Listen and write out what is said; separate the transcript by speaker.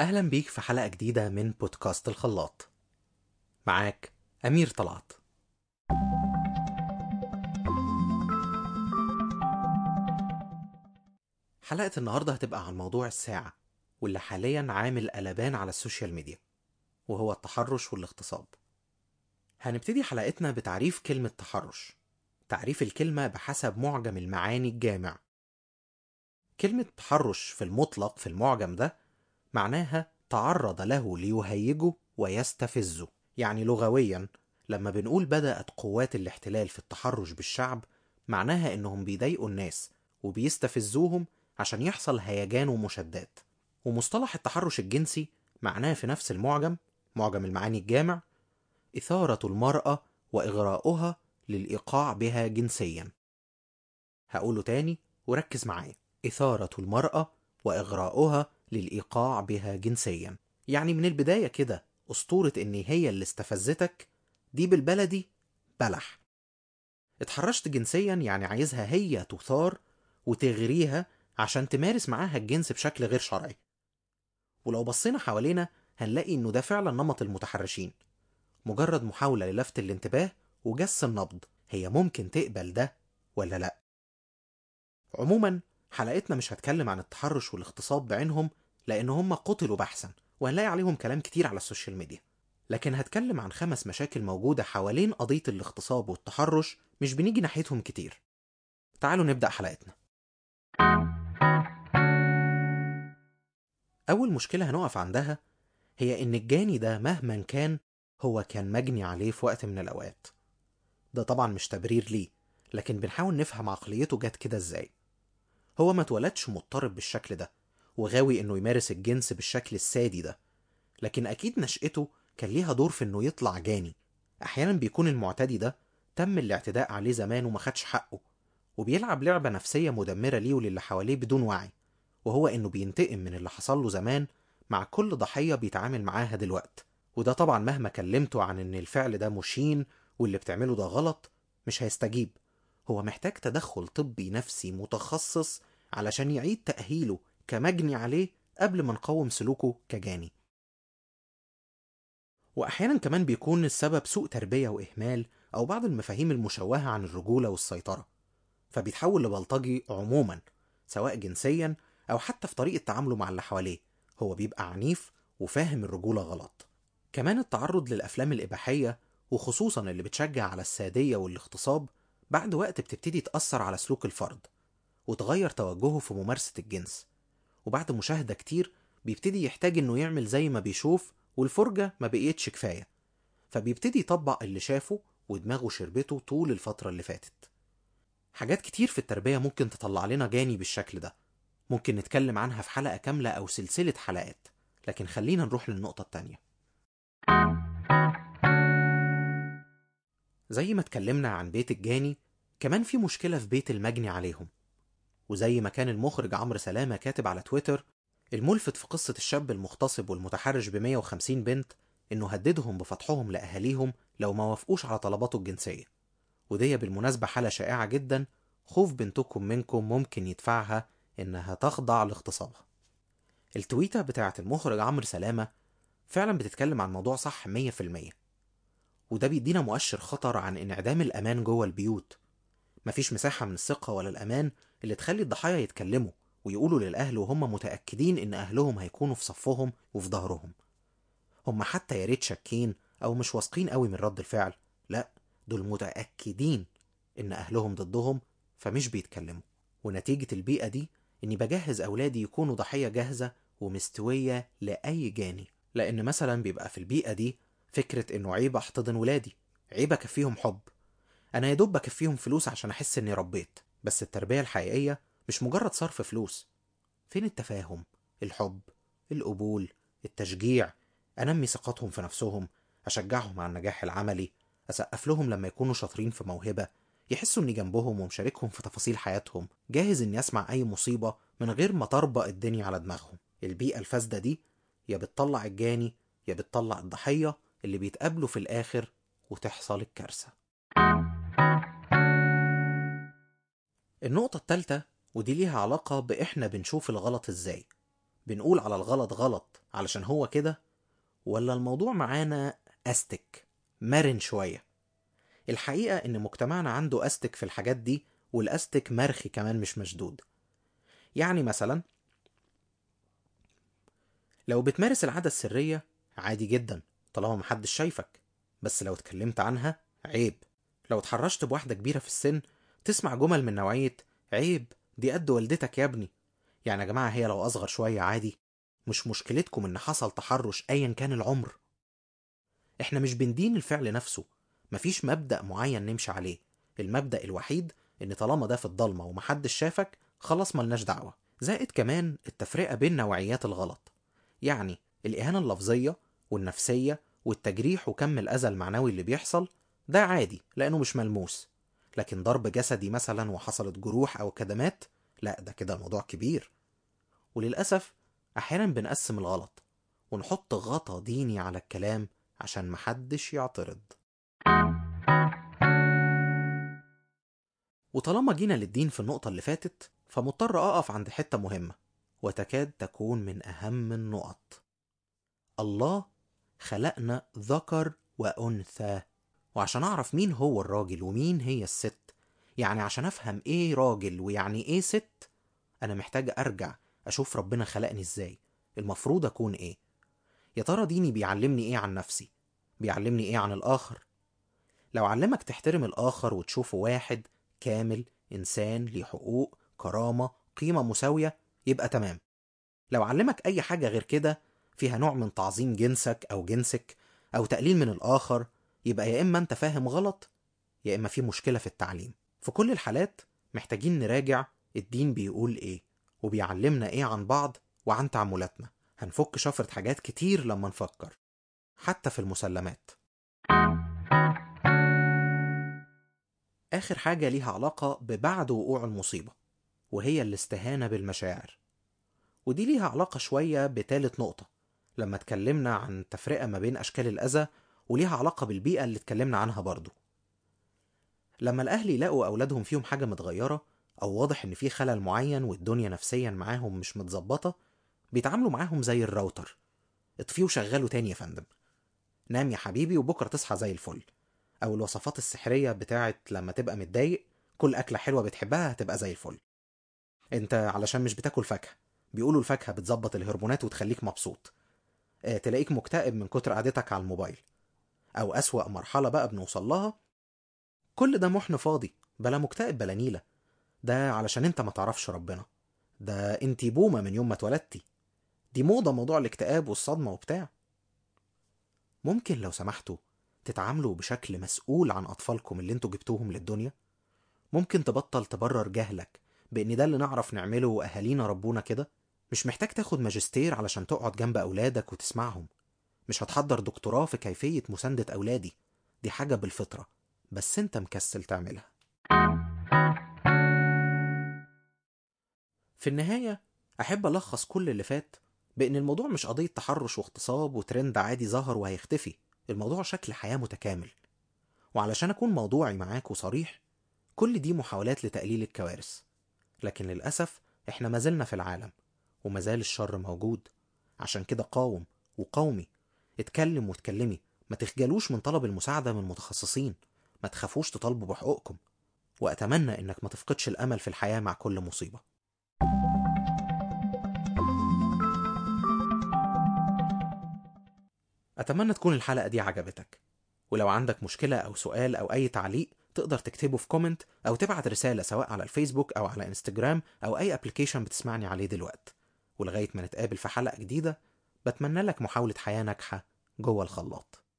Speaker 1: أهلا بيك في حلقة جديدة من بودكاست الخلاط. معاك أمير طلعت. حلقة النهاردة هتبقى عن موضوع الساعة واللي حاليا عامل قلبان على السوشيال ميديا وهو التحرش والاغتصاب. هنبتدي حلقتنا بتعريف كلمة تحرش. تعريف الكلمة بحسب معجم المعاني الجامع. كلمة تحرش في المطلق في المعجم ده معناها تعرض له ليهيجه ويستفزه. يعني لغويا لما بنقول بدأت قوات الاحتلال في التحرش بالشعب معناها إنهم بيضايقوا الناس وبيستفزوهم عشان يحصل هيجان ومشادات ومصطلح التحرش الجنسي معناه في نفس المعجم معجم المعاني الجامع إثارة المرأة وإغراؤها للإيقاع بها جنسيا. هقوله تاني وركز معايا. إثارة المرأة وإغراؤها للإيقاع بها جنسيا. يعني من البداية كده أسطورة إن هي اللي استفزتك دي بالبلدي بلح. اتحرشت جنسيا يعني عايزها هي تثار وتغريها عشان تمارس معاها الجنس بشكل غير شرعي. ولو بصينا حوالينا هنلاقي إنه ده فعلا نمط المتحرشين. مجرد محاولة للفت الانتباه وجس النبض. هي ممكن تقبل ده ولا لأ؟ عموما حلقتنا مش هتكلم عن التحرش والاغتصاب بعينهم لأن هم قتلوا بحثا وهنلاقي عليهم كلام كتير على السوشيال ميديا. لكن هتكلم عن خمس مشاكل موجودة حوالين قضية الاغتصاب والتحرش مش بنيجي ناحيتهم كتير. تعالوا نبدأ حلقتنا. أول مشكلة هنقف عندها هي إن الجاني ده مهما كان هو كان مجني عليه في وقت من الأوقات. ده طبعا مش تبرير ليه لكن بنحاول نفهم عقليته جت كده إزاي. هو ما اتولدش مضطرب بالشكل ده وغاوي إنه يمارس الجنس بالشكل السادي ده لكن أكيد نشأته كان ليها دور في إنه يطلع جاني. أحيانا بيكون المعتدي ده تم الاعتداء عليه زمان وما خدش حقه وبيلعب لعبة نفسية مدمرة ليه وللي حواليه بدون وعي وهو إنه بينتقم من اللي حصل له زمان مع كل ضحية بيتعامل معاها دلوقت. وده طبعا مهما كلمته عن إن الفعل ده مشين واللي بتعمله ده غلط مش هيستجيب. هو محتاج تدخل طبي نفسي متخصص علشان يعيد تأهيله كمجني عليه قبل ما نقوم سلوكه كجاني. وأحيانا كمان بيكون السبب سوء تربية وإهمال أو بعض المفاهيم المشوهة عن الرجولة والسيطرة فبيتحول لبلطجي عموما سواء جنسيا أو حتى في طريقة تعامله مع اللي حواليه. هو بيبقى عنيف وفاهم الرجولة غلط. كمان التعرض للأفلام الإباحية وخصوصا اللي بتشجع على السادية والاغتصاب بعد وقت بتبتدي تأثر على سلوك الفرد وتغير توجهه في ممارسة الجنس. وبعد مشاهدة كتير بيبتدي يحتاج إنه يعمل زي ما بيشوف والفرجة ما بقيتش كفاية. فبيبتدي يطبق اللي شافه ودماغه شربته طول الفترة اللي فاتت. حاجات كتير في التربية ممكن تطلع لنا جاني بالشكل ده. ممكن نتكلم عنها في حلقة كاملة أو سلسلة حلقات. لكن خلينا نروح للنقطة التانية. زي ما اتكلمنا عن بيت الجاني كمان في مشكلة في بيت المجني عليهم. وزي ما كان المخرج عمرو سلامة كاتب على تويتر الملفت في قصة الشاب المغتصب والمتحرش ب 150 بنت إنه هددهم بفتحهم لأهاليهم لو ما وافقوش على طلباته الجنسية. ودي بالمناسبة حالة شائعة جدا خوف بنتكم منكم ممكن يدفعها إنها تخضع لاغتصابها. التويتة بتاعة المخرج عمرو سلامة فعلا بتتكلم عن موضوع صح 100% وده بيدينا مؤشر خطر عن انعدام الأمان جوه البيوت. مفيش مساحة من الثقة ولا الأمان اللي تخلي الضحايا يتكلموا ويقولوا للأهل وهم متأكدين إن أهلهم هيكونوا في صفهم وفي ظهرهم. هم حتى يا ريت شاكين أو مش واثقين قوي من رد الفعل. لأ دول متأكدين إن أهلهم ضدهم فمش بيتكلموا. ونتيجة البيئة دي إني بجهز أولادي يكونوا ضحية جاهزة ومستوية لأي جاني. لأن مثلا بيبقى في البيئة دي فكرة إنه عيب أحتضن ولادي عيب أكفيهم حب. أنا يا دوب بكفيهم فلوس عشان أحس إني ربيت بس التربية الحقيقية مش مجرد صرف فلوس. فين التفاهم؟ الحب القبول التشجيع. أنمي ثقتهم في نفسهم أشجعهم على النجاح العملي أسقف لهم لما يكونوا شاطرين في موهبة يحسوا إني جنبهم ومشاركهم في تفاصيل حياتهم. جاهز إني أسمع أي مصيبة من غير ما طربق الدنيا على دماغهم. البيئة الفاسدة دي يا بتطلع الجاني يا بتطلع الضحية اللي بيتقابلوا في الآخر وتحصل الكارثة. النقطة التالتة ودي ليها علاقة بإحنا بنشوف الغلط إزاي. بنقول على الغلط غلط علشان هو كده ولا الموضوع معانا أستك مرن شوية؟ الحقيقة إن مجتمعنا عنده أستك في الحاجات دي والأستك مرخي كمان مش مشدود. يعني مثلا لو بتمارس العادة السرية عادي جدا طالما محدش شايفك. بس لو اتكلمت عنها عيب. لو اتحرشت بواحدة كبيرة في السن تسمع جمل من نوعية عيب دي قد والدتك يا ابني. يعني يا جماعة هي لو أصغر شوية عادي. مش مشكلتكم إن حصل تحرش أيا كان العمر. إحنا مش بندين الفعل نفسه. مفيش مبدأ معين نمشي عليه. المبدأ الوحيد إن طالما ده في الضلمة ومحدش شافك خلاص ملناش دعوة. زائد كمان التفرقة بين نوعيات الغلط. يعني الإهانة اللفظية والنفسية والتجريح وكم الأذى المعنوي اللي بيحصل ده عادي لأنه مش ملموس. لكن ضرب جسدي مثلا وحصلت جروح أو كدمات لا ده كده موضوع كبير. وللأسف أحيانا بنقسم الغلط ونحط غطا ديني على الكلام عشان محدش يعترض. وطالما جينا للدين في النقطة اللي فاتت فمضطر أقف عند حتة مهمة وتكاد تكون من أهم النقط. الله خلقنا ذكر وأنثى وعشان أعرف مين هو الراجل ومين هي الست. يعني عشان أفهم إيه راجل ويعني إيه ست أنا محتاج أرجع أشوف ربنا خلقني إزاي. المفروض أكون إيه؟ يا ترى ديني بيعلمني إيه عن نفسي؟ بيعلمني إيه عن الآخر؟ لو علمك تحترم الآخر وتشوفه واحد كامل إنسان ليه حقوق كرامة قيمة مساوية يبقى تمام. لو علمك أي حاجة غير كده فيها نوع من تعظيم جنسك أو جنسك أو تقليل من الآخر يبقى يا إما أنت فاهم غلط يا إما في مشكلة في التعليم. في كل الحالات محتاجين نراجع الدين بيقول إيه وبيعلمنا إيه عن بعض وعن تعاملاتنا. هنفك شفرة حاجات كتير لما نفكر حتى في المسلمات. آخر حاجة ليها علاقة ببعد وقوع المصيبة وهي الاستهانة بالمشاعر. ودي ليها علاقة شوية بتالت نقطة. لما اتكلمنا عن تفرقة ما بين أشكال الأذى وليها علاقة بالبيئة اللي اتكلمنا عنها برضو. لما الأهل يلاقوا أولادهم فيهم حاجة متغيرة أو واضح إن في خلل معين والدنيا نفسيا معاهم مش متظبطة بيتعاملوا معاهم زي الراوتر. اطفيه وشغله تاني يا فندم. نام يا حبيبي وبكرة تصحى زي الفل. أو الوصفات السحرية بتاعت لما تبقى متضايق كل أكلة حلوة بتحبها هتبقى زي الفل. أنت علشان مش بتاكل فاكهة. بيقولوا الفاكهة بتظبط الهرمونات وتخليك مبسوط. آه تلاقيك مكتئب من كتر قعدتك على الموبايل. أو أسوأ مرحلة بقى بنوصل لها كل ده محن فاضي بلا مكتئب بلا نيلة. ده علشان أنت ما تعرفش ربنا. ده أنتي بومة من يوم ما اتولدتي. دي موضة موضوع الاكتئاب والصدمة وبتاع. ممكن لو سمحتوا تتعاملوا بشكل مسؤول عن أطفالكم اللي أنتوا جبتوهم للدنيا؟ ممكن تبطل تبرر جهلك بإن ده اللي نعرف نعمله وأهالينا ربونا كده؟ مش محتاج تاخد ماجستير علشان تقعد جنب أولادك وتسمعهم. مش هتحضر دكتوراه في كيفية مساندة أولادي. دي حاجة بالفطرة بس أنت مكسل تعملها. في النهاية أحب ألخص كل اللي فات بإن الموضوع مش قضية تحرش واغتصاب وترند عادي ظهر وهيختفي. الموضوع شكل حياة متكامل. وعلشان أكون موضوعي معاك وصريح كل دي محاولات لتقليل الكوارث. لكن للأسف إحنا ما زلنا في العالم وما زال الشر موجود. عشان كده قاوم وقومي اتكلم واتكلمي. ما تخجلوش من طلب المساعدة من متخصصين. ما تخافوش تطالبوا بحقوقكم. وأتمنى إنك ما تفقدش الأمل في الحياة مع كل مصيبة. أتمنى تكون الحلقة دي عجبتك. ولو عندك مشكلة أو سؤال أو أي تعليق تقدر تكتبه في comment أو تبعت رسالة سواء على الفيسبوك أو على إنستجرام أو أي application بتسمعني عليه دلوقت ولغاية ما نتقابل في حلقة جديدة بتمنى لك محاولة حياة ناجحة. جوه الخلاط.